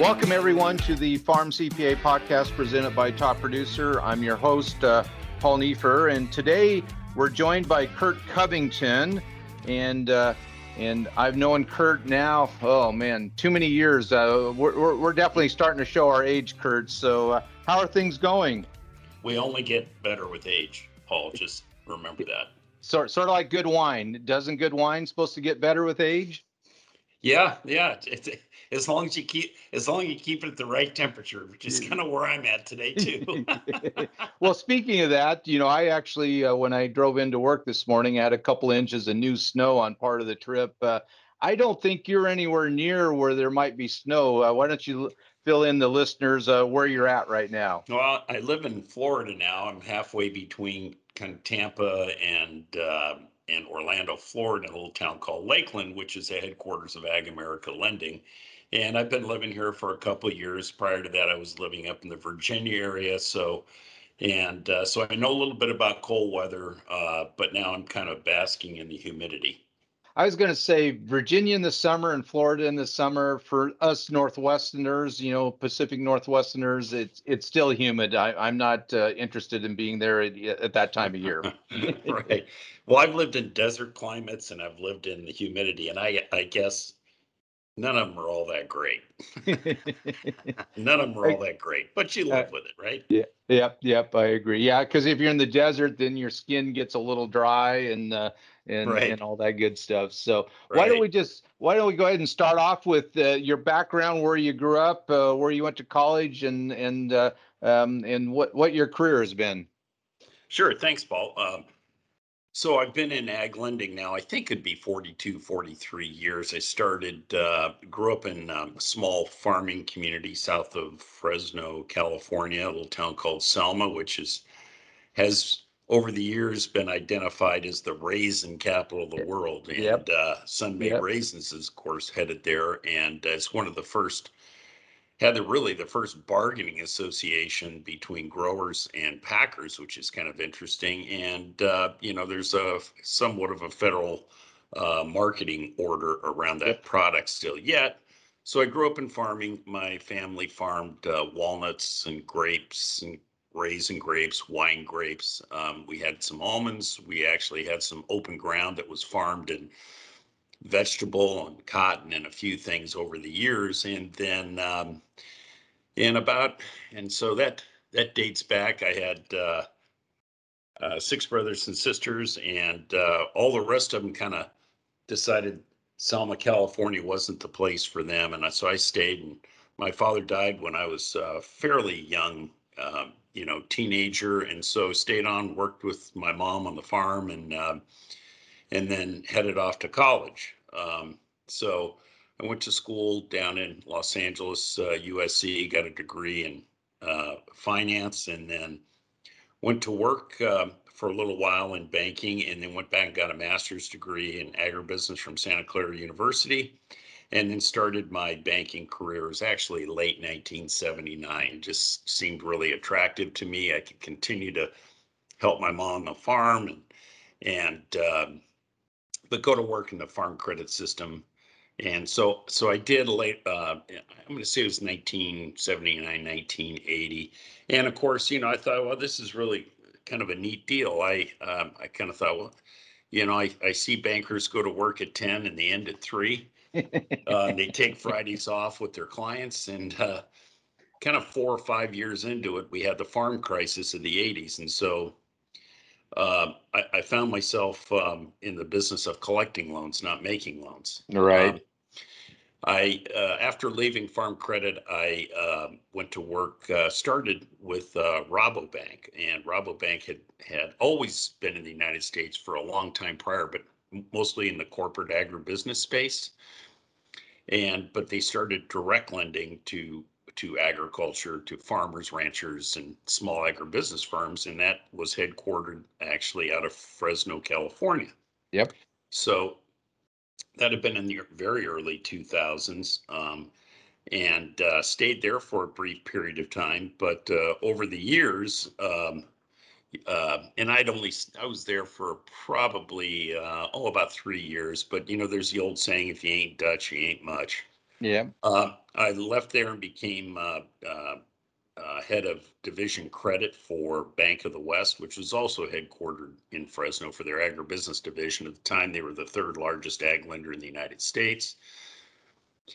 Welcome, everyone, to the Farm CPA podcast presented by Top Producer. I'm your host, uh, Paul Neiffer, and today we're joined by Curt Covington. And uh, and I've known Curt now, oh man, too many years. Uh, we're, we're, we're, definitely starting to show our age, Curt. So, uh, how are things going? We only get better with age, Paul. Just remember that. Sort, sort of like good wine. Doesn't good wine supposed to get better with age? Yeah, yeah. It's, as long as you keep as long as you keep it at the right temperature, which is kind of where I'm at today too. well, speaking of that, you know, I actually uh, when I drove into work this morning, I had a couple inches of new snow on part of the trip. Uh, I don't think you're anywhere near where there might be snow. Uh, why don't you fill in the listeners uh, where you're at right now? Well, I live in Florida now. I'm halfway between kind of Tampa and uh, in Orlando, Florida, in a little town called Lakeland, which is the headquarters of Ag America Lending. And I've been living here for a couple years. Prior to that, I was living up in the Virginia area. So, and uh, so I know a little bit about cold weather, uh, but now I'm kind of basking in the humidity. I was going to say Virginia in the summer and Florida in the summer. For us Northwesterners, you know, Pacific Northwesterners, it's it's still humid. I, am not uh, interested in being there at, at that time of year. right. Well, I've lived in desert climates and I've lived in the humidity, and I I guess none of them are all that great. none of them are all that great, but you live uh, with it, right? Yeah. Yep. Yep. I agree. Yeah, because if you're in the desert, then your skin gets a little dry and. Uh, and right. and all that good stuff. So right. why don't we just why don't we go ahead and start off with uh, your background, where you grew up, uh, where you went to college, and and uh, um, and what what your career has been. Sure, thanks, Paul. Um, so I've been in ag lending now. I think it'd be 42, 43 years. I started, uh, grew up in um, a small farming community south of Fresno, California, a little town called Selma, which is has over the years been identified as the raisin capital of the world. And yep. uh, yep. Raisins is, of course, headed there. And it's one of the first, had the really the first bargaining association between growers and packers, which is kind of interesting. And, uh, you know, there's a somewhat of a federal uh, marketing order around that yep. product still yet. So I grew up in farming. My family farmed uh, walnuts and grapes and raisin grapes, wine grapes. Um, we had some almonds. We actually had some open ground that was farmed and vegetable and cotton and a few things over the years. And then um, in about, and so that that dates back. I had uh, uh, six brothers and sisters, and uh, all the rest of them kind of decided Selma, California wasn't the place for them. And so I stayed and my father died when I was uh, fairly young, um, you know, teenager, and so stayed on, worked with my mom on the farm, and uh, and then headed off to college. Um, so I went to school down in Los Angeles, uh, USC, got a degree in uh, finance, and then went to work um, for a little while in banking, and then went back and got a master's degree in agribusiness from Santa Clara University and then started my banking career. It was actually late 1979. Just seemed really attractive to me. I could continue to help my mom on the farm and and um, but go to work in the farm credit system. And so so I did late. Uh, I'm going to say it was 1979, 1980. And of course, you know, I thought, well, this is really kind of a neat deal. I um, I kind of thought, well, you know, I, I see bankers go to work at 10 and they end at three uh, they take Fridays off with their clients, and uh, kind of four or five years into it, we had the farm crisis in the '80s, and so uh, I, I, found myself um, in the business of collecting loans, not making loans. Right. Um, I uh, after leaving Farm Credit, I uh, went to work. Uh, started with uh, Rabobank, and Rabobank had had always been in the United States for a long time prior, but mostly in the corporate agribusiness space and but they started direct lending to to agriculture to farmers ranchers and small agribusiness firms and that was headquartered actually out of fresno california. Yep. So that had been in the very early 2000s um, and uh, stayed there for a brief period of time but uh, over the years um, uh, and I'd only I was there for probably uh, oh about three years. But you know, there's the old saying: if you ain't Dutch, you ain't much. Yeah. Uh, I left there and became uh, uh, uh, head of division credit for Bank of the West, which was also headquartered in Fresno for their agribusiness division. At the time, they were the third largest ag lender in the United States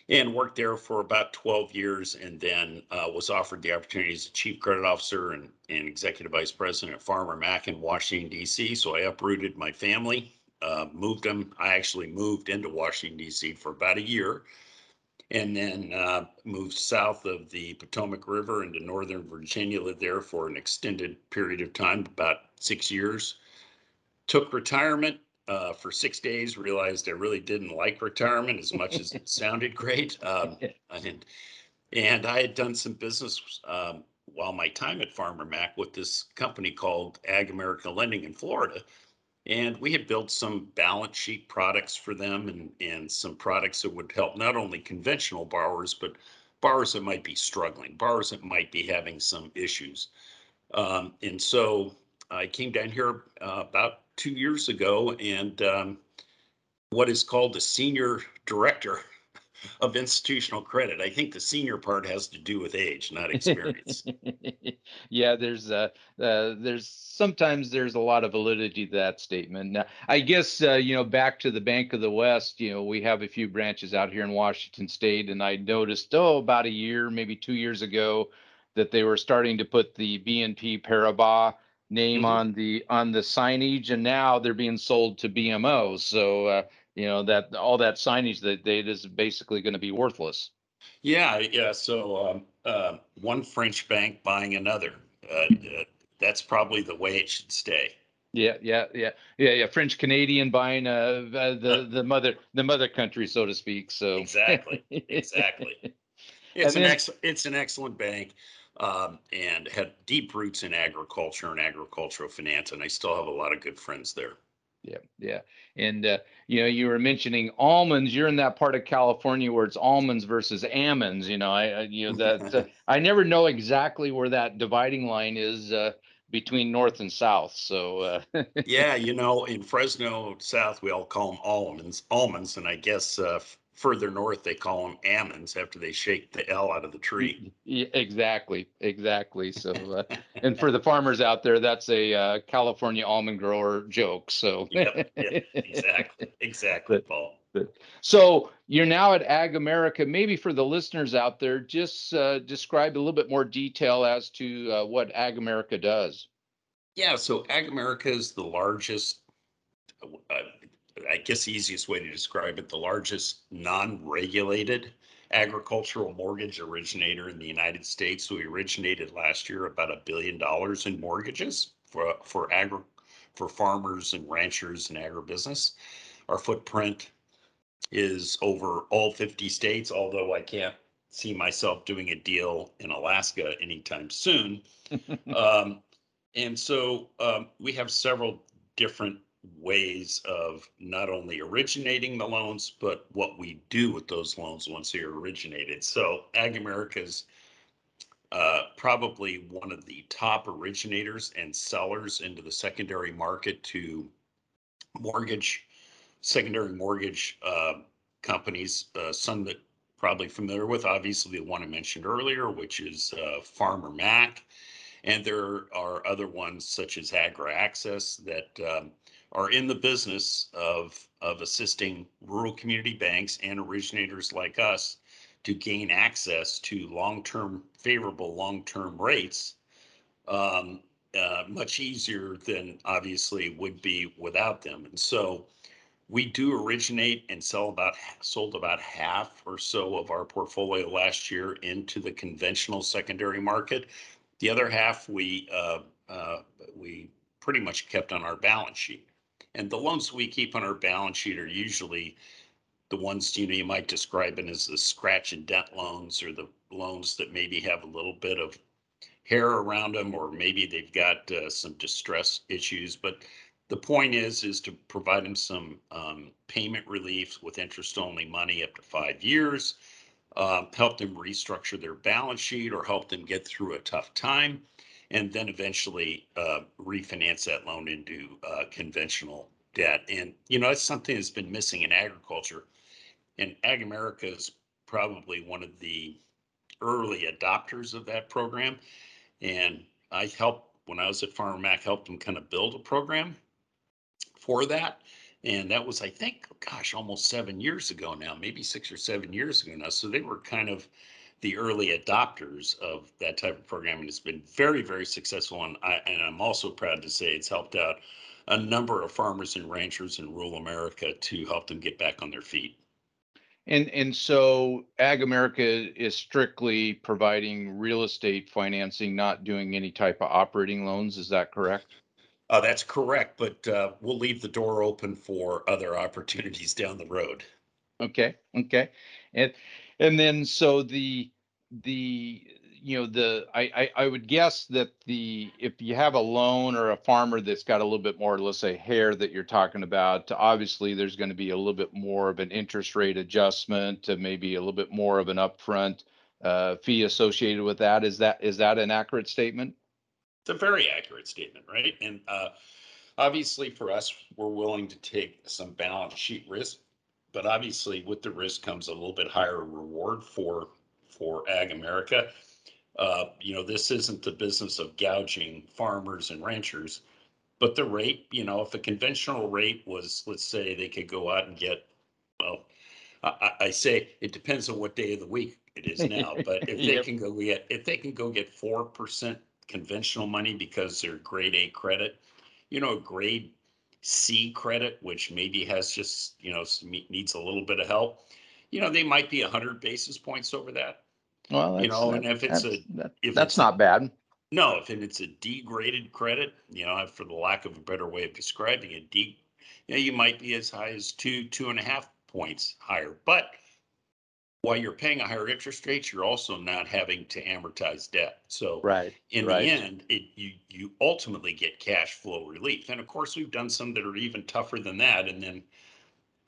and worked there for about 12 years and then uh, was offered the opportunity as a chief credit officer and, and executive vice president at Farmer Mac in Washington, D.C. So I uprooted my family, uh, moved them. I actually moved into Washington, D.C. for about a year and then uh, moved south of the Potomac River into northern Virginia, lived there for an extended period of time, about six years. Took retirement uh, for six days, realized I really didn't like retirement as much as it sounded great. Um, and, and I had done some business um, while my time at Farmer Mac with this company called Ag America Lending in Florida. And we had built some balance sheet products for them and, and some products that would help not only conventional borrowers, but borrowers that might be struggling, borrowers that might be having some issues. Um, and so I came down here uh, about two years ago and um, what is called the senior director of institutional credit. I think the senior part has to do with age, not experience. yeah, there's uh, uh, there's sometimes there's a lot of validity to that statement. Now, I guess uh, you know back to the Bank of the West. You know, we have a few branches out here in Washington State, and I noticed oh about a year, maybe two years ago, that they were starting to put the BNP Paribas name mm-hmm. on the on the signage and now they're being sold to BMO so uh, you know that all that signage that they is basically going to be worthless. Yeah yeah so um, uh, one french bank buying another uh, uh, that's probably the way it should stay. Yeah yeah yeah yeah yeah french canadian buying uh, the the mother the mother country so to speak so. Exactly exactly. It's and an then, ex- it's an excellent bank um, and had deep roots in agriculture and agricultural finance. And I still have a lot of good friends there. Yeah, yeah, and uh, you know, you were mentioning almonds. You're in that part of California where it's almonds versus almonds. You know, I, you know that uh, I never know exactly where that dividing line is uh, between north and south. So uh, yeah, you know, in Fresno South, we all call them almonds, almonds, and I guess uh, further north they call them almonds after they shake the L out of the tree. Yeah, exactly, exactly. So, uh, and for the farmers out there, that's a uh, California almond grower joke. So, yep, yep, exactly, exactly, Paul. So you're now at Ag America. Maybe for the listeners out there, just uh, describe a little bit more detail as to uh, what Ag America does. Yeah, so Ag America is the largest uh, I guess the easiest way to describe it, the largest non-regulated agricultural mortgage originator in the United States. We originated last year about a billion dollars in mortgages for for agri for farmers and ranchers and agribusiness. Our footprint is over all 50 states, although I can't see myself doing a deal in Alaska anytime soon. um, and so um, we have several different ways of not only originating the loans, but what we do with those loans once they are originated. So Ag America's uh, probably one of the top originators and sellers into the secondary market to mortgage, secondary mortgage uh, companies. Uh, some that probably familiar with, obviously the one I mentioned earlier, which is uh, Farmer Mac. And there are other ones such as Agri Access that um, are in the business of, of assisting rural community banks and originators like us to gain access to long-term, favorable long-term rates um, uh, much easier than obviously would be without them. And so we do originate and sell about sold about half or so of our portfolio last year into the conventional secondary market. The other half we uh, uh, we pretty much kept on our balance sheet. And the loans we keep on our balance sheet are usually the ones, you know, you might describe it as the scratch and dent loans or the loans that maybe have a little bit of hair around them, or maybe they've got uh, some distress issues. But the point is, is to provide them some um, payment relief with interest only money up to five years, uh, help them restructure their balance sheet or help them get through a tough time and then eventually uh, refinance that loan into uh, conventional debt. And, you know, that's something that's been missing in agriculture. And Ag America is probably one of the early adopters of that program. And I helped, when I was at Farmer Mac, helped them kind of build a program for that. And that was, I think, gosh, almost seven years ago now, maybe six or seven years ago now. So they were kind of the early adopters of that type of programming. it's been very, very successful. And I and I'm also proud to say it's helped out a number of farmers and ranchers in rural America to help them get back on their feet. And and so Ag America is strictly providing real estate financing, not doing any type of operating loans. Is that correct? Uh, that's correct, but uh, we'll leave the door open for other opportunities down the road. Okay, okay. And and then so the the you know the I, I I would guess that the if you have a loan or a farmer that's got a little bit more let's say hair that you're talking about obviously there's going to be a little bit more of an interest rate adjustment to maybe a little bit more of an upfront uh, fee associated with that is that is that an accurate statement it's a very accurate statement right and uh, obviously for us we're willing to take some balance sheet risk but obviously with the risk comes a little bit higher reward for for ag america uh, you know this isn't the business of gouging farmers and ranchers but the rate you know if a conventional rate was let's say they could go out and get well i, I say it depends on what day of the week it is now but if they yep. can go get if they can go get four percent conventional money because they're grade a credit you know grade C credit, which maybe has just, you know, needs a little bit of help, you know, they might be 100 basis points over that. Well, you know, and if it's a that, if that's not bad. No, if it's a degraded credit, you know, for the lack of a better way of describing it, D, you, know, you might be as high as two, two and a half points higher. But while you're paying a higher interest rate, you're also not having to amortize debt. So right, in right. the end, it you you ultimately get cash flow relief. And of course, we've done some that are even tougher than that, and then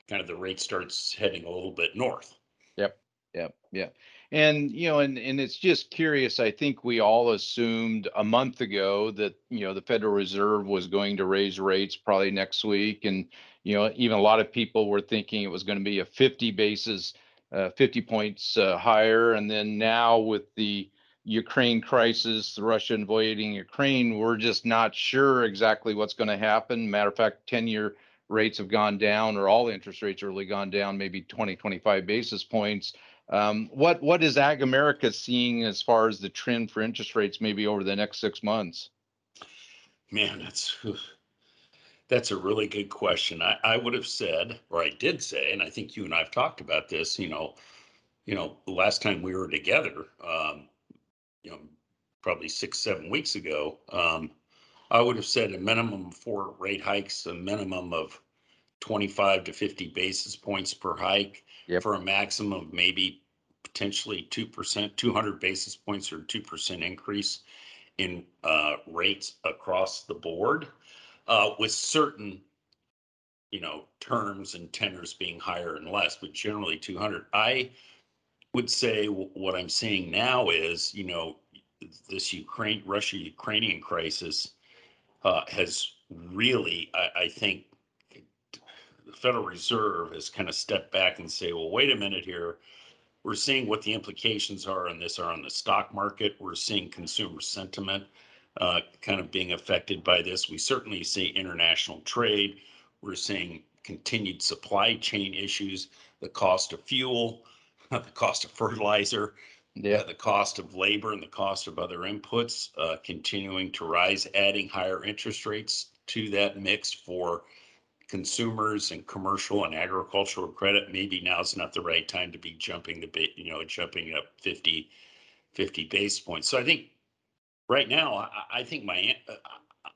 kind of the rate starts heading a little bit north. Yep, yep, yep. And you know, and and it's just curious. I think we all assumed a month ago that you know the Federal Reserve was going to raise rates probably next week, and you know, even a lot of people were thinking it was going to be a 50 basis uh, 50 points uh, higher. And then now with the Ukraine crisis, the Russia invading Ukraine, we're just not sure exactly what's going to happen. Matter of fact, 10 year rates have gone down, or all interest rates really gone down, maybe 20, 25 basis points. Um, what what is Ag America seeing as far as the trend for interest rates maybe over the next six months? Man, that's that's a really good question. I, I would have said, or I did say, and I think you and I have talked about this, you know, you know, last time we were together, um, you know, probably six, seven weeks ago, um, I would have said a minimum of four rate hikes, a minimum of 25 to 50 basis points per hike yep. for a maximum of maybe potentially 2%, 200 basis points or 2% increase in uh, rates across the board uh, with certain, you know, terms and tenors being higher and less, but generally 200. I would say what I'm seeing now is, you know, this Ukraine, Russia Ukrainian crisis uh, has really, I, I think, the Federal Reserve has kind of stepped back and say, well, wait a minute here. We're seeing what the implications are on this are on the stock market. We're seeing consumer sentiment uh, kind of being affected by this. We certainly see international trade. We're seeing continued supply chain issues, the cost of fuel, the cost of fertilizer, yeah. Uh, the cost of labor, and the cost of other inputs uh, continuing to rise, adding higher interest rates to that mix for consumers and commercial and agricultural credit. Maybe now is not the right time to be jumping the, you know, jumping up 50, 50 base points. So I think right now, I, I think my, uh,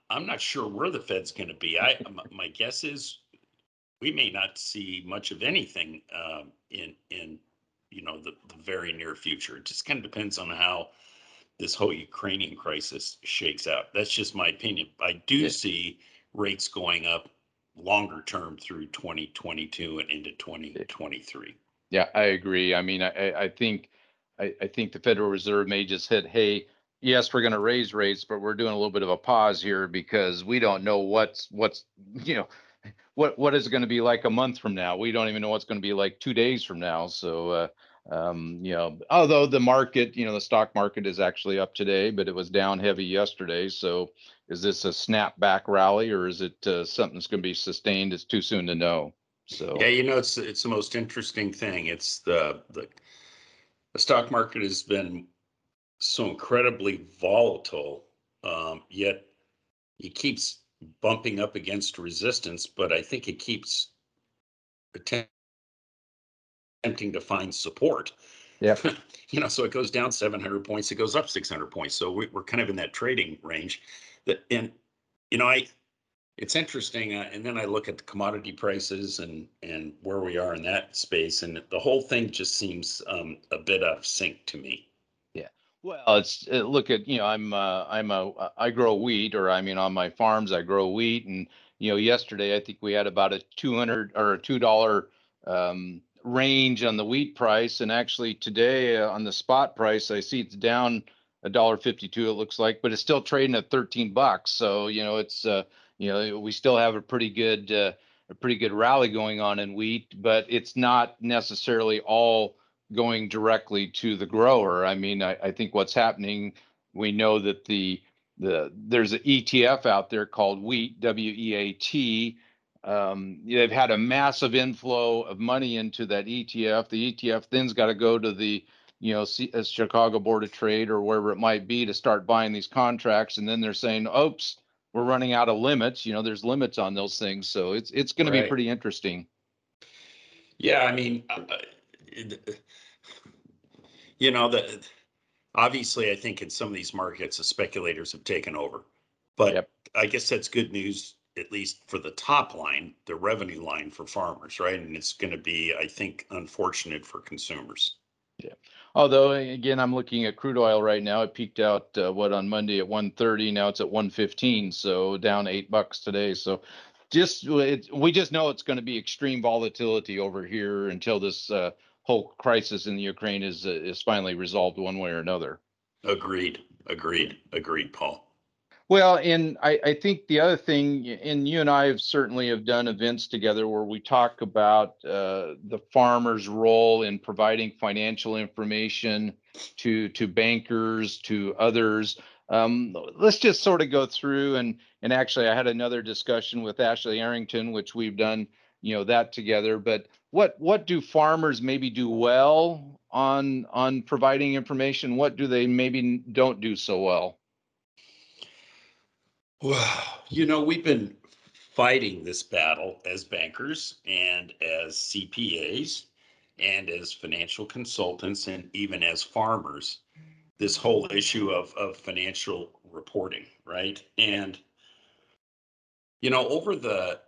I'm not sure where the Fed's going to be. I, my guess is we may not see much of anything um, in, in, you know, the, the very near future. It just kind of depends on how this whole Ukrainian crisis shakes out. That's just my opinion. I do yeah. see rates going up longer term through 2022 and into 2023. Yeah, I agree. I mean, I, I think I, I think the Federal Reserve may just hit, hey, yes, we're going to raise rates, but we're doing a little bit of a pause here because we don't know what's what's you know what what is going to be like a month from now. We don't even know what's going to be like two days from now. So uh, um, you know, although the market, you know, the stock market is actually up today, but it was down heavy yesterday. So is this a snapback rally or is it uh, something that's going to be sustained? It's too soon to know. So yeah, you know, it's it's the most interesting thing. It's the the the stock market has been so incredibly volatile, um, yet it keeps bumping up against resistance. But I think it keeps attempting to find support. Yeah, you know, so it goes down 700 points, it goes up 600 points. So we, are kind of in that trading range. That and you know, I it's interesting. Uh, and then I look at the commodity prices and and where we are in that space, and the whole thing just seems um, a bit out of sync to me. Well, it's uh, look at you know I'm uh, I'm a uh, grow wheat, or I mean on my farms I grow wheat, and you know yesterday I think we had about a two hundred or a two dollar um, range on the wheat price, and actually today uh, on the spot price I see it's down a dollar fifty two. It looks like, but it's still trading at thirteen bucks. So you know it's uh, you know, we still have a pretty good uh, a pretty good rally going on in wheat, but it's not necessarily all going directly to the grower. I mean, I, I think what's happening, we know that the the there's an ETF out there called Wheat W E A T. Um, they've had a massive inflow of money into that ETF. The ETF then's got to go to the you know C- uh, Chicago Board of Trade or wherever it might be to start buying these contracts, and then they're saying, "Oops." we're running out of limits. You know, there's limits on those things, so it's it's going right. to be pretty interesting. Yeah, I mean, uh, you know, the obviously, I think in some of these markets, the speculators have taken over, but yep. I guess that's good news at least for the top line, the revenue line for farmers, right? And it's going to be, I think, unfortunate for consumers. Yeah. Although again, I'm looking at crude oil right now. It peaked out uh, what on Monday at 130. Now it's at 115, so down eight bucks today. So just it, we just know it's going to be extreme volatility over here until this uh, whole crisis in the Ukraine is uh, is finally resolved one way or another. Agreed. Agreed. Agreed, Paul. Well, and I, I think the other thing, and you and I have certainly have done events together where we talk about uh, the farmer's role in providing financial information to to bankers, to others. Um, let's just sort of go through and and actually, I had another discussion with Ashley Arrington, which we've done, you know, that together. But what what do farmers maybe do well on on providing information? What do they maybe don't do so well? Well, you know, we've been fighting this battle as bankers and as CPAs and as financial consultants and even as farmers this whole issue of, of financial reporting right and you know over the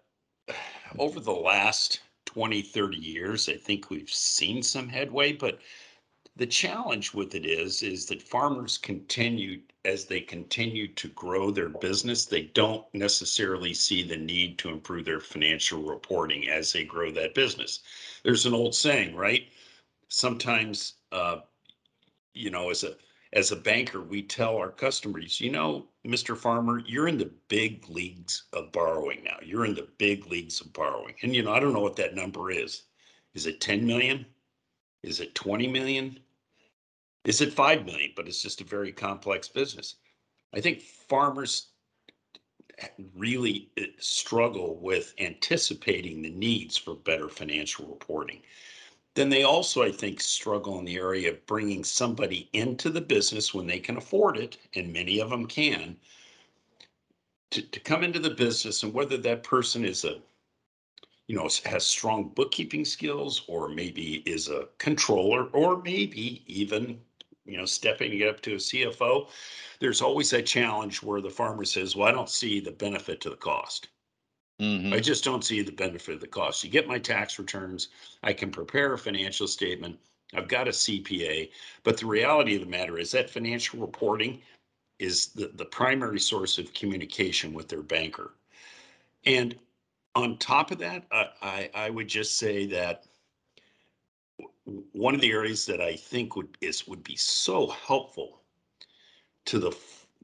over the last 20 30 years i think we've seen some headway but the challenge with it is is that farmers continue as they continue to grow their business they don't necessarily see the need to improve their financial reporting as they grow that business. There's an old saying right? Sometimes uh, you know as a as a banker we tell our customers you know mr farmer you're in the big leagues of borrowing now. You're in the big leagues of borrowing. And you know i don't know what that number is. Is it 10 million? Is it 20 million? Is it 5 million, but it's just a very complex business. I think farmers really eh, struggle with anticipating the needs for better financial reporting. Then they also, I think, struggle in the area of bringing somebody into the business when they can afford it, and many of them can, to, to come into the business and whether that person is a you know has strong bookkeeping skills or maybe is a controller or maybe even you know, stepping up to a CFO, there's always that challenge where the farmer says, well, I don't see the benefit to the cost. Mm-hmm. I just don't see the benefit of the cost. You get my tax returns. I can prepare a financial statement. I've got a CPA. But the reality of the matter is that financial reporting is the, the primary source of communication with their banker. And on top of that, I, I, I would just say that one of the areas that I think would is would be so helpful to the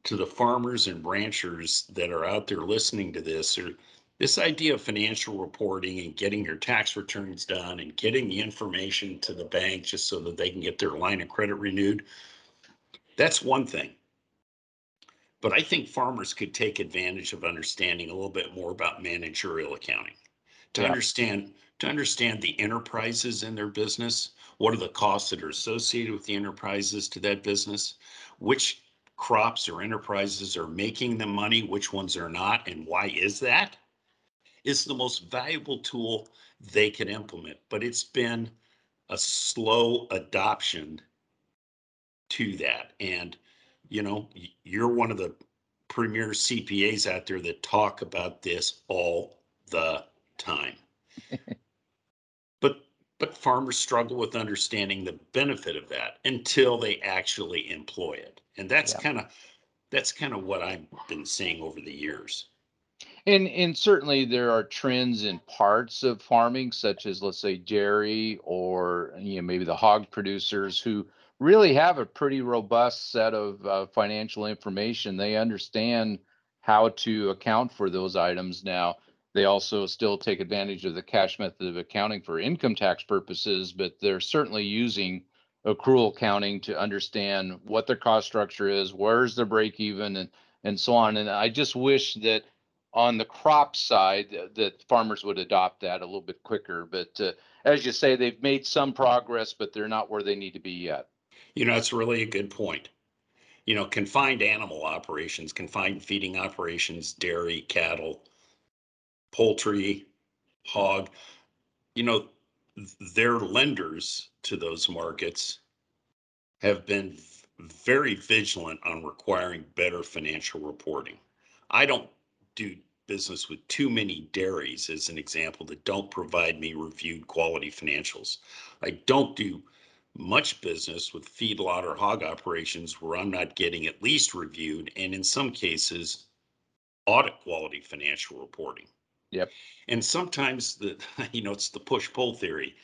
to the farmers and ranchers that are out there listening to this or this idea of financial reporting and getting your tax returns done and getting the information to the bank just so that they can get their line of credit renewed that's one thing. But i think farmers could take advantage of understanding a little bit more about managerial accounting to Yeah. understand to understand the enterprises in their business. What are the costs that are associated with the enterprises to that business? Which crops or enterprises are making the money which ones are not and why is that is the most valuable tool they can implement but it's been a slow adoption to that. And you know you're one of the premier cpas out there that talk about this all the time. But but farmers struggle with understanding the benefit of that until they actually employ it. And that's Yeah. kind of that's kind of what i've been seeing over the years And and certainly there are trends in parts of farming, such as let's say dairy or you know maybe the hog producers who really have a pretty robust set of uh, financial information. They understand how to account for those items now. They also still take advantage of the cash method of accounting for income tax purposes, but they're certainly using accrual accounting to understand what their cost structure is, where's their break even, and and so on. And I just wish that on the crop side uh, that farmers would adopt that a little bit quicker. But uh, as you say, they've made some progress, but they're not where they need to be yet. You know, that's really a good point. You know, confined animal operations, confined feeding operations, dairy, cattle, poultry, hog, you know, their lenders to those markets have been very vigilant on requiring better financial reporting. I don't do business with too many dairies, as an example, that don't provide me reviewed quality financials. I don't do much business with feedlot or hog operations where I'm not getting at least reviewed and in some cases audit quality financial reporting. Yep. And sometimes the you know it's the push pull theory.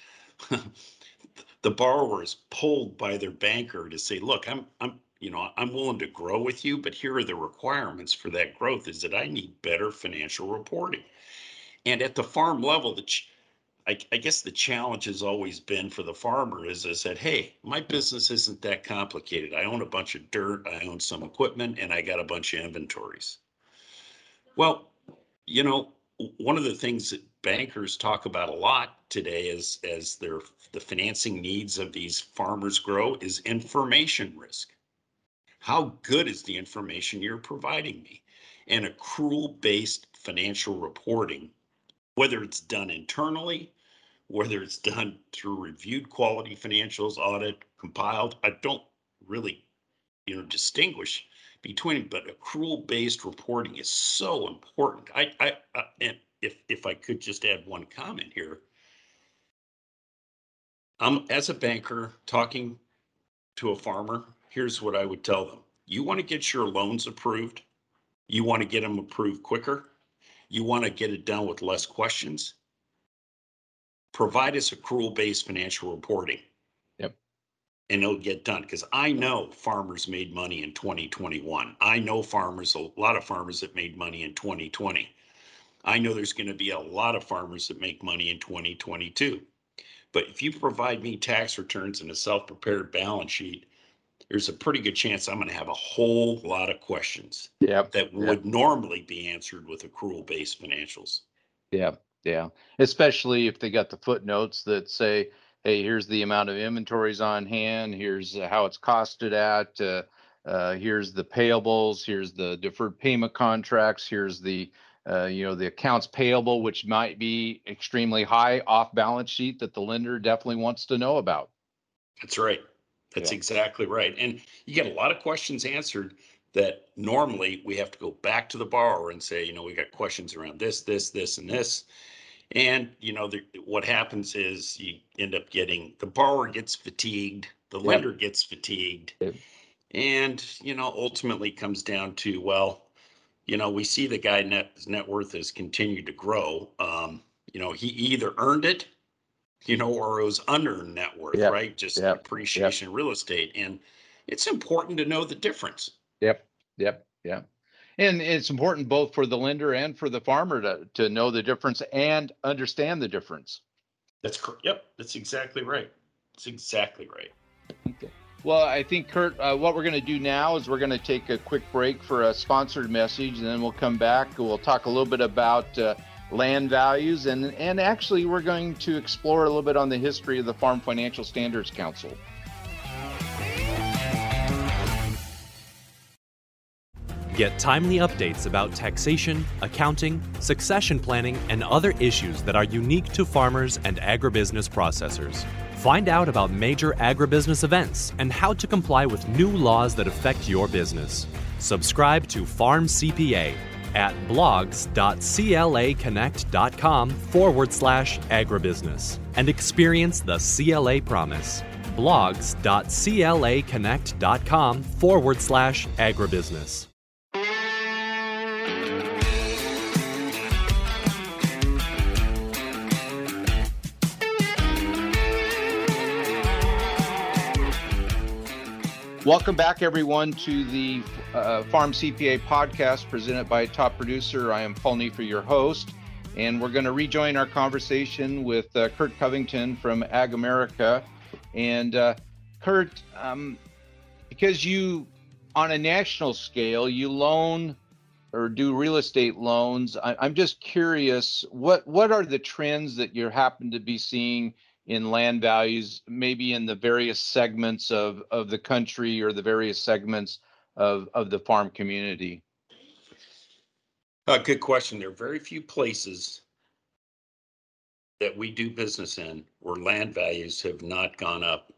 the borrower is pulled by their banker to say, look, I'm I'm you know, I'm willing to grow with you, but here are the requirements for that growth is that I need better financial reporting. And at the farm level, the ch- I, I guess the challenge has always been for the farmer is I said, hey, my business isn't that complicated. I own a bunch of dirt, I own some equipment, and I got a bunch of inventories. Well, you know, one of the things that bankers talk about a lot today is as their the financing needs of these farmers grow is information risk. How good is the information you're providing me? And accrual based financial reporting, whether it's done internally, whether it's done through reviewed quality financials, audit, compiled, I don't really, you know, distinguish between, but accrual based reporting is so important. I, I, uh, and if, if I could just add one comment here. I'm, as a banker, talking to a farmer, here's what I would tell them. You want to get your loans approved? You want to get them approved quicker? You want to get it done with less questions? Provide us accrual-based financial reporting. Yep. And it'll get done, because I know farmers made money in 2021. I know farmers, a lot of farmers that made money in 2020. I know there's going to be a lot of farmers that make money in 2022. But if you provide me tax returns and a self-prepared balance sheet, there's a pretty good chance I'm going to have a whole lot of questions Yep. that would normally be answered with accrual-based financials. Yeah. Yeah. Especially if they got the footnotes that say, hey, here's the amount of inventories on hand, here's uh, how it's costed at, uh, uh, here's the payables, here's the deferred payment contracts, here's the uh, you know, the accounts payable, which might be extremely high off balance sheet that the lender definitely wants to know about. That's right. That's Yeah. exactly right. And you get a lot of questions answered that normally we have to go back to the borrower and say, you know, we got questions around this, this, this, and this. And, you know, the, what happens is you end up getting, the borrower gets fatigued, the Yep. lender gets fatigued. Yep. And, you know, ultimately comes down to, well, you know, we see the guy net, net worth has continued to grow. Um, you know, he either earned it, you know, or it was under net worth, Yep. right? Just Yep. appreciation in real estate. And it's important to know the difference. Yep. Yep. Yeah. And it's important both for the lender and for the farmer to, to know the difference and understand the difference. That's correct. Yep. That's exactly right. That's exactly right. Okay. Well, I think, Curt, uh, what we're going to do now is we're going to take a quick break for a sponsored message, and then we'll come back. We'll talk a little bit about uh, land values, and, and actually, we're going to explore a little bit on the history of the Farm Financial Standards Council. Get timely updates about taxation, accounting, succession planning, and other issues that are unique to farmers and agribusiness processors. Find out about major agribusiness events and how to comply with new laws that affect your business. Subscribe to Farm CPA at blogs.claconnect.com forward slash agribusiness and experience the CLA promise. blogs.claconnect.com forward slash agribusiness. Welcome back, everyone, to the uh, Farm CPA podcast presented by Top Producer. I am Paul Neiffer, your host, and we're going to rejoin our conversation with uh, Curt Covington from Ag America. And uh, Curt, um, because you, on a national scale, you loan or do real estate loans, I, I'm just curious what what are the trends that you happen to be seeing? In land values, maybe in the various segments of, of the country or the various segments of, of the farm community? Uh, good question. There are very few places that we do business in where land values have not gone up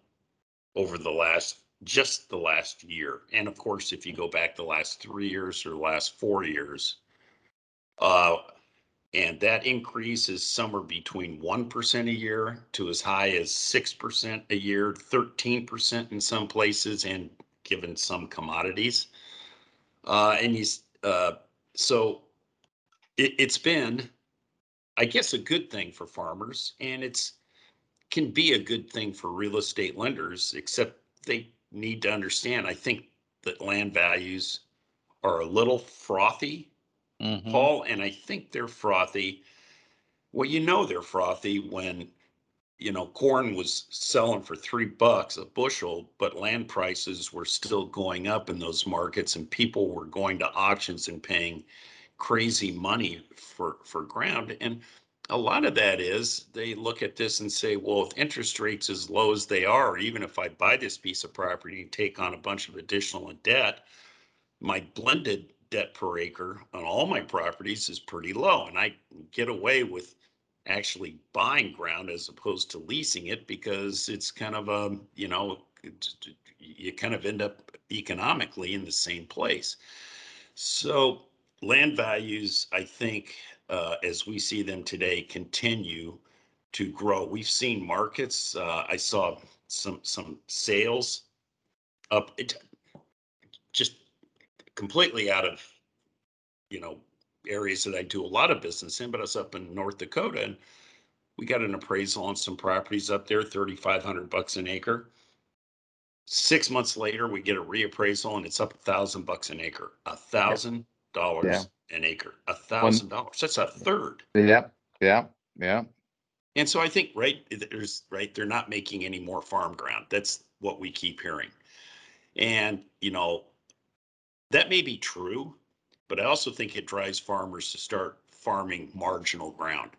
over the last just the last year. And of course, if you go back the last three years or last four years, uh, and that increase is somewhere between 1% a year to as high as 6% a year, 13% in some places, and given some commodities. Uh, and you, uh, so it, it's been, I guess, a good thing for farmers, and it's can be a good thing for real estate lenders, except they need to understand. I think that land values are a little frothy mm-hmm. Paul, and I think they're frothy. Well, you know they're frothy when you know corn was selling for three bucks a bushel, but land prices were still going up in those markets, and people were going to auctions and paying crazy money for for ground. And a lot of that is they look at this and say, well, if interest rates as low as they are, even if I buy this piece of property and take on a bunch of additional debt, my blended debt per acre on all my properties is pretty low. And I get away with actually buying ground as opposed to leasing it because it's kind of a, you know, you kind of end up economically in the same place. So land values, I think, uh, as we see them today, continue to grow. We've seen markets. Uh, I saw some some sales up. It, just completely out of you know areas that I do a lot of business in, but I was up in North Dakota and we got an appraisal on some properties up there, 3,500 bucks an acre. Six months later, we get a reappraisal and it's up a thousand bucks an acre, a thousand dollars an acre, a thousand dollars. That's a third. Yeah, yeah, yeah. And so I think, right, there's right, they're not making any more farm ground. That's what we keep hearing. And, you know, that may be true, but I also think it drives farmers to start farming marginal ground.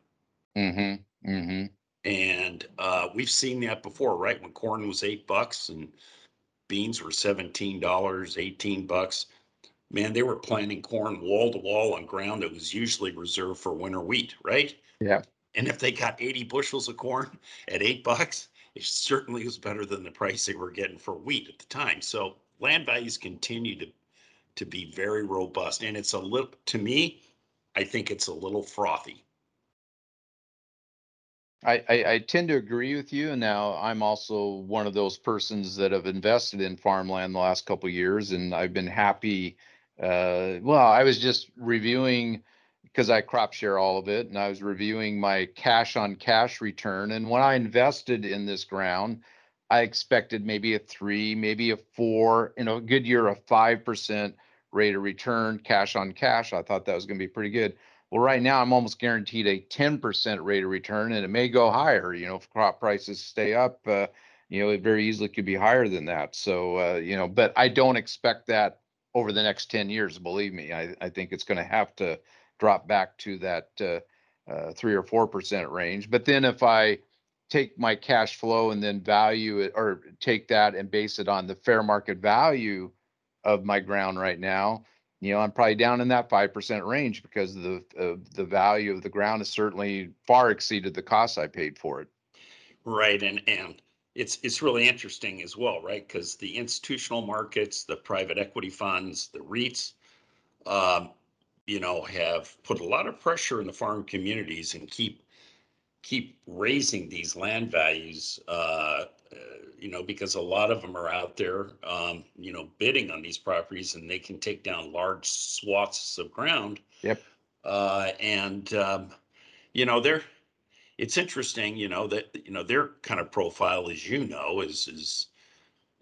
Mm-hmm. Mm-hmm. And uh, we've seen that before, right? When corn was eight bucks and beans were seventeen dollars, eighteen bucks. Man, they were planting corn wall to wall on ground that was usually reserved for winter wheat, right? Yeah. And if they got 80 bushels of corn at eight bucks, it certainly was better than the price they were getting for wheat at the time. So land values continue to to be very robust. And it's a little, to me, I think it's a little frothy. I, I, I, tend to agree with you. And now, I'm also one of those persons that have invested in farmland the last couple years, and I've been happy. Uh, well, I was just reviewing because I crop share all of it, and I was reviewing my cash on cash return. And when I invested in this ground, I expected maybe a three, maybe a four, in a good year, a 5% rate of return, cash on cash. I thought that was going to be pretty good. Well, right now I'm almost guaranteed a 10% rate of return and it may go higher, you know, if crop prices stay up, uh, you know, it very easily could be higher than that. So, uh, you know, but I don't expect that over the next 10 years, believe me. I, I think it's going to have to drop back to that uh, uh, three or 4% range. But then if I take my cash flow and then value it or take that and base it on the fair market value of my ground right now, you know, I'm probably down in that 5% range because the the value of the ground has certainly far exceeded the cost I paid for it. Right. And, and it's, it's really interesting as well, right? Because the institutional markets, the private equity funds, the REITs, um, you know, have put a lot of pressure in the farm communities and keep keep raising these land values. Uh, uh, you know, because a lot of them are out there, um, you know, bidding on these properties, and they can take down large swaths of ground. Yep. Uh, and um, you know, they're it's interesting, you know, that you know their kind of profile, as you know, is is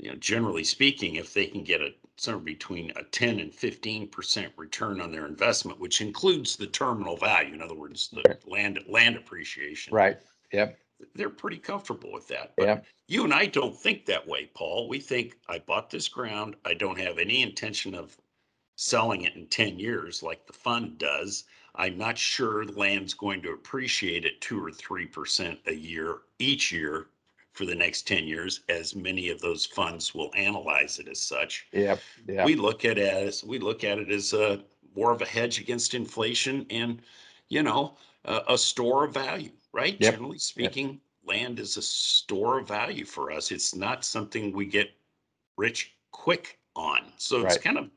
you know, generally speaking, if they can get a somewhere between a 10 and 15 percent return on their investment, which includes the terminal value, in other words, the land land appreciation. Right. Yep. They're pretty comfortable with that. But Yep. you and I don't think that way, Paul. We think I bought this ground. I don't have any intention of selling it in 10 years like the fund does. I'm not sure the land's going to appreciate at two or three percent a year each year for the next 10 years, as many of those funds will analyze it as such. Yeah. Yep. We look at it as we look at it as a more of a hedge against inflation and you know a, a store of value, right? Yep. Generally speaking, land is a store of value for us. It's not something we get rich quick on. So it's Right. kind of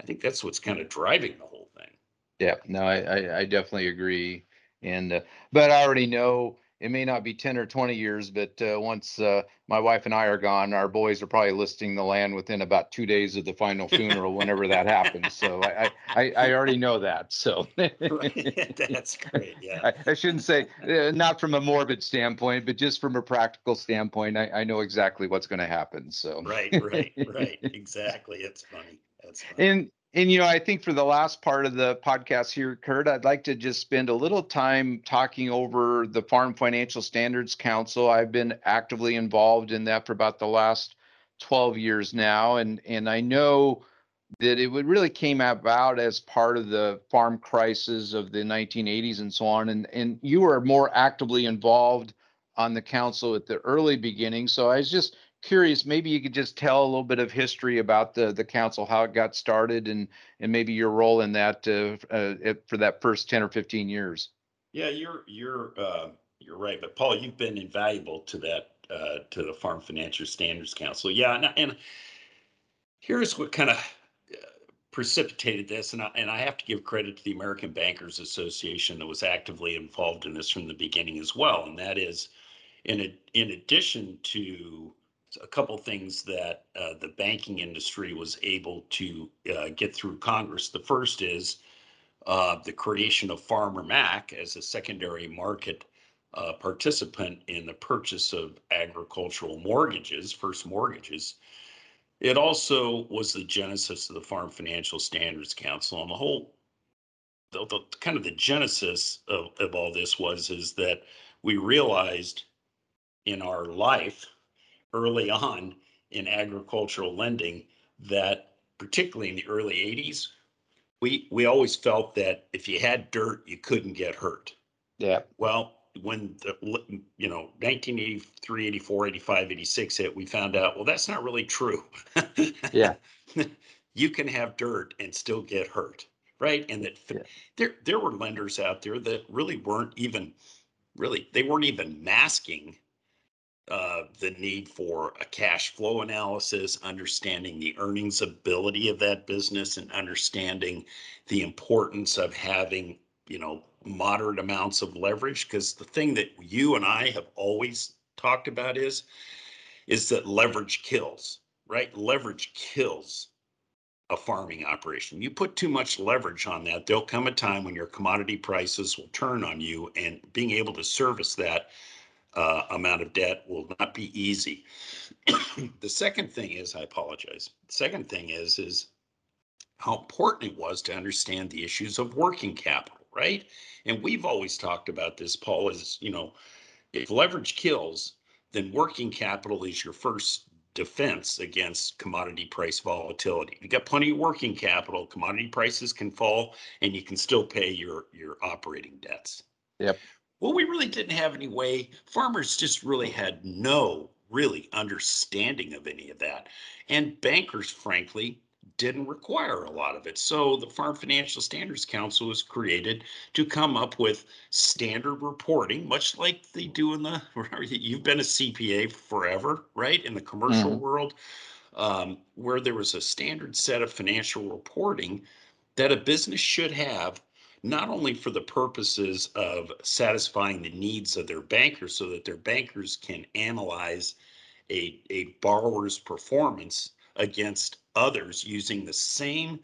I think that's what's kind of driving the whole thing. Yeah, no, I, I, I definitely agree. And, uh, but I already know it may not be 10 or 20 years, but, uh, once, uh, my wife and I are gone, our boys are probably listing the land within about two days of the final funeral, whenever that happens. So I, I, I, already know that. So. Right. That's great. Yeah. I, I shouldn't say, uh, not from a morbid standpoint, but just from a practical standpoint, I, I know exactly what's going to happen. So. Right, right, right. Exactly. It's funny. That's funny. And and you know, I think for the last part of the podcast here, Curt, I'd like to just spend a little time talking over the Farm Financial Standards Council. I've been actively involved in that for about the last 12 years now, and and I know that it really came about as part of the farm crisis of the 1980s and so on. And and you were more actively involved on the council at the early beginning. So I was just curious, maybe you could just tell a little bit of history about the the council, how it got started, and and maybe your role in that uh, uh, for that first ten or fifteen years. Yeah, you're you're uh, you're right, but Paul, you've been invaluable to that uh, to the Farm Financial Standards Council. Yeah, and, and here's what kind of precipitated this, and I, and I have to give credit to the American Bankers Association that was actively involved in this from the beginning as well, and that is in a, in addition to a couple things that uh, the banking industry was able to uh, get through Congress. The first is uh, the creation of Farmer Mac as a secondary market uh, participant in the purchase of agricultural mortgages, first mortgages. It also was the genesis of the Farm Financial Standards Council, and the whole, the, the kind of the genesis of, of all this was is that we realized in our life early on in agricultural lending that particularly in the early 80s we we always felt that if you had dirt you couldn't get hurt. Yeah, well when the you know 1983 84 85 86 hit we found out well that's not really true. Yeah, you can have dirt and still get hurt right? And that Yeah. there there were lenders out there that really weren't even really they weren't even masking uh, the need for a cash flow analysis, understanding the earnings ability of that business, and understanding the importance of having, you know, moderate amounts of leverage. Because the thing that you and I have always talked about is, is that leverage kills, right? Leverage kills a farming operation. You put too much leverage on that, there'll come a time when your commodity prices will turn on you, and being able to service that uh, amount of debt will not be easy. the second thing is, I apologize. Second thing is, is how important it was to understand the issues of working capital, right? And we've always talked about this, Paul, is, you know, if leverage kills, then working capital is your first defense against commodity price volatility. You got plenty of working capital, commodity prices can fall and you can still pay your your operating debts. Yep. Well, we really didn't have any way. Farmers just really had no really understanding of any of that. And bankers, frankly, didn't require a lot of it. So the Farm Financial Standards Council was created to come up with standard reporting, much like they do in the, you've been a CPA forever, right? In the commercial mm-hmm. world, um, where there was a standard set of financial reporting that a business should have not only for the purposes of satisfying the needs of their bankers so that their bankers can analyze a, a borrower's performance against others using the same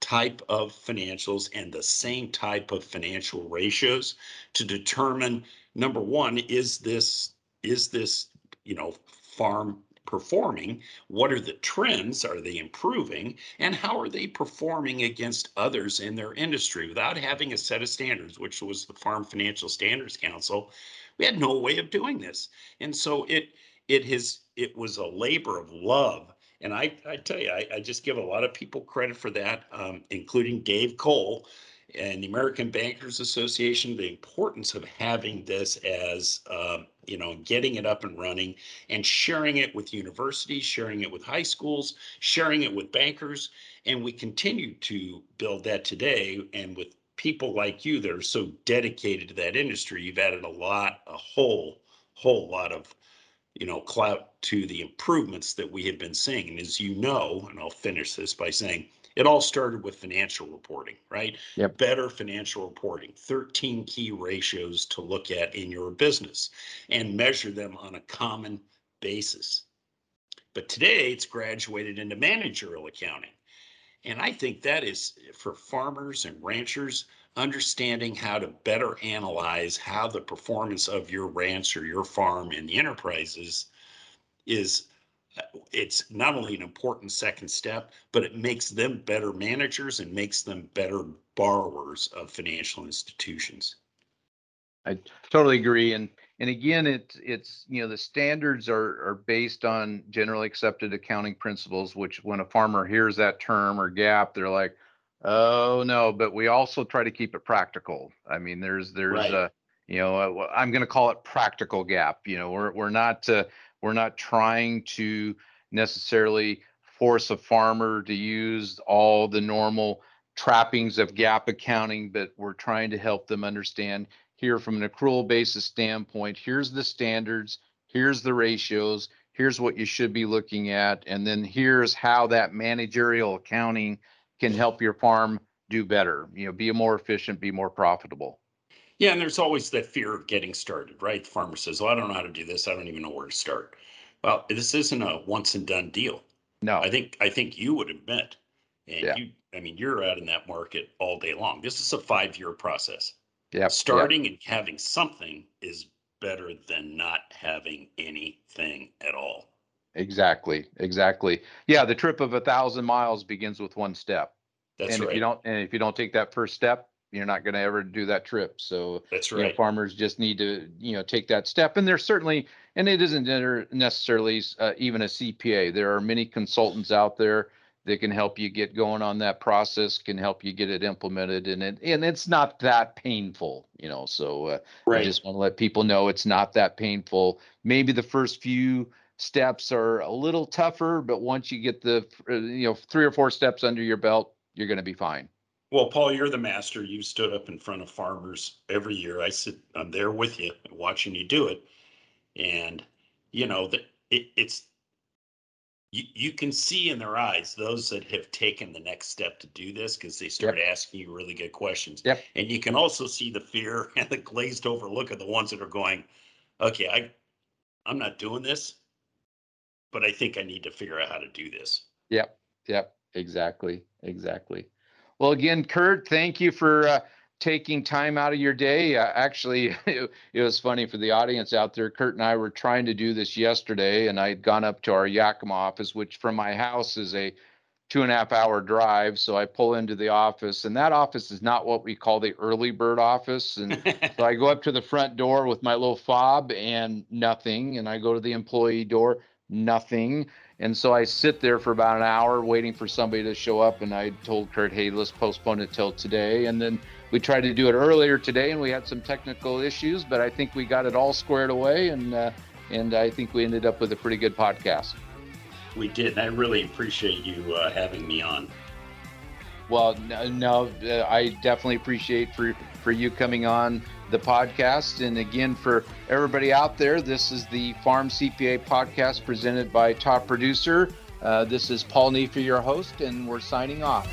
type of financials and the same type of financial ratios to determine number one is this is this you know farm performing what are the trends? Are they improving? And how are they performing against others in their industry? Without having a set of standards which was the farm financial standards council we had no way of doing this. And so it it has it was a labor of love. And I, I tell you, I, I just give a lot of people credit for that, um, including Dave Cole and the American Bankers Association, the importance of having this as, um, you know, getting it up and running and sharing it with universities, sharing it with high schools, sharing it with bankers. And we continue to build that today. And with people like you that are so dedicated to that industry, you've added a lot, a whole, whole lot of you know, clout to the improvements that we have been seeing. And as you know, and I'll finish this by saying it all started with financial reporting, right? Yep. Better financial reporting, 13 key ratios to look at in your business and measure them on a common basis. But today it's graduated into managerial accounting. And I think that is for farmers and ranchers understanding how to better analyze how the performance of your ranch or your farm and the enterprises is it's not only an important second step but it makes them better managers and makes them better borrowers of financial institutions i totally agree and and again it's it's you know the standards are are based on generally accepted accounting principles which when a farmer hears that term or GAAP, they're like Oh no, but we also try to keep it practical. I mean, there's there's right. a you know I'm going to call it practical GAAP. You know, we're we're not uh, we're not trying to necessarily force a farmer to use all the normal trappings of GAAP accounting, but we're trying to help them understand here from an accrual basis standpoint. Here's the standards. Here's the ratios. Here's what you should be looking at, and then here's how that managerial accounting can help your farm do better, you know, be more efficient, be more profitable. Yeah, and there's always that fear of getting started, right? The farmer says, "Well, I don't know how to do this. I don't even know where to start." Well, this isn't a once and done deal. No, I think I think you would admit, and yeah. you, I mean, you're out in that market all day long. This is a five year process. Yeah, starting yep. and having something is better than not having anything at all. Exactly. Exactly. Yeah. The trip of a thousand miles begins with one step. That's and right. if you don't, and if you don't take that first step, you're not going to ever do that trip. So that's right. You know, farmers just need to, you know, take that step. And there's certainly, and it isn't necessarily uh, even a CPA. There are many consultants out there that can help you get going on that process, can help you get it implemented, and it and it's not that painful, you know. So uh, right. I just want to let people know it's not that painful. Maybe the first few steps are a little tougher, but once you get the uh, you know three or four steps under your belt, you're going to be fine. Well, Paul, you're the master. You've stood up in front of farmers every year. I sit, I'm there with you, watching you do it, and you know that it, it's you, you can see in their eyes those that have taken the next step to do this because they start yep. asking you really good questions. Yep. And you can also see the fear and the glazed over look of the ones that are going, okay, I, I'm not doing this but I think I need to figure out how to do this. Yep. Yep. Exactly. Exactly. Well, again, Curt, thank you for uh, taking time out of your day. Uh, actually, it, it, was funny for the audience out there. Curt and I were trying to do this yesterday, and I had gone up to our Yakima office, which from my house is a two and a half hour drive. So I pull into the office, and that office is not what we call the early bird office. And so I go up to the front door with my little fob and nothing. And I go to the employee door, nothing. And so I sit there for about an hour waiting for somebody to show up. And I told Curt, hey, let's postpone it till today. And then we tried to do it earlier today, and we had some technical issues, but I think we got it all squared away. And uh, and I think we ended up with a pretty good podcast we did. And I really appreciate you uh, having me on. Well, no, uh, I definitely appreciate for for you coming on the podcast. And again, for everybody out there, this is the Farm CPA podcast presented by Top Producer. Uh, this is Paul Neiffer, your host, and we're signing off.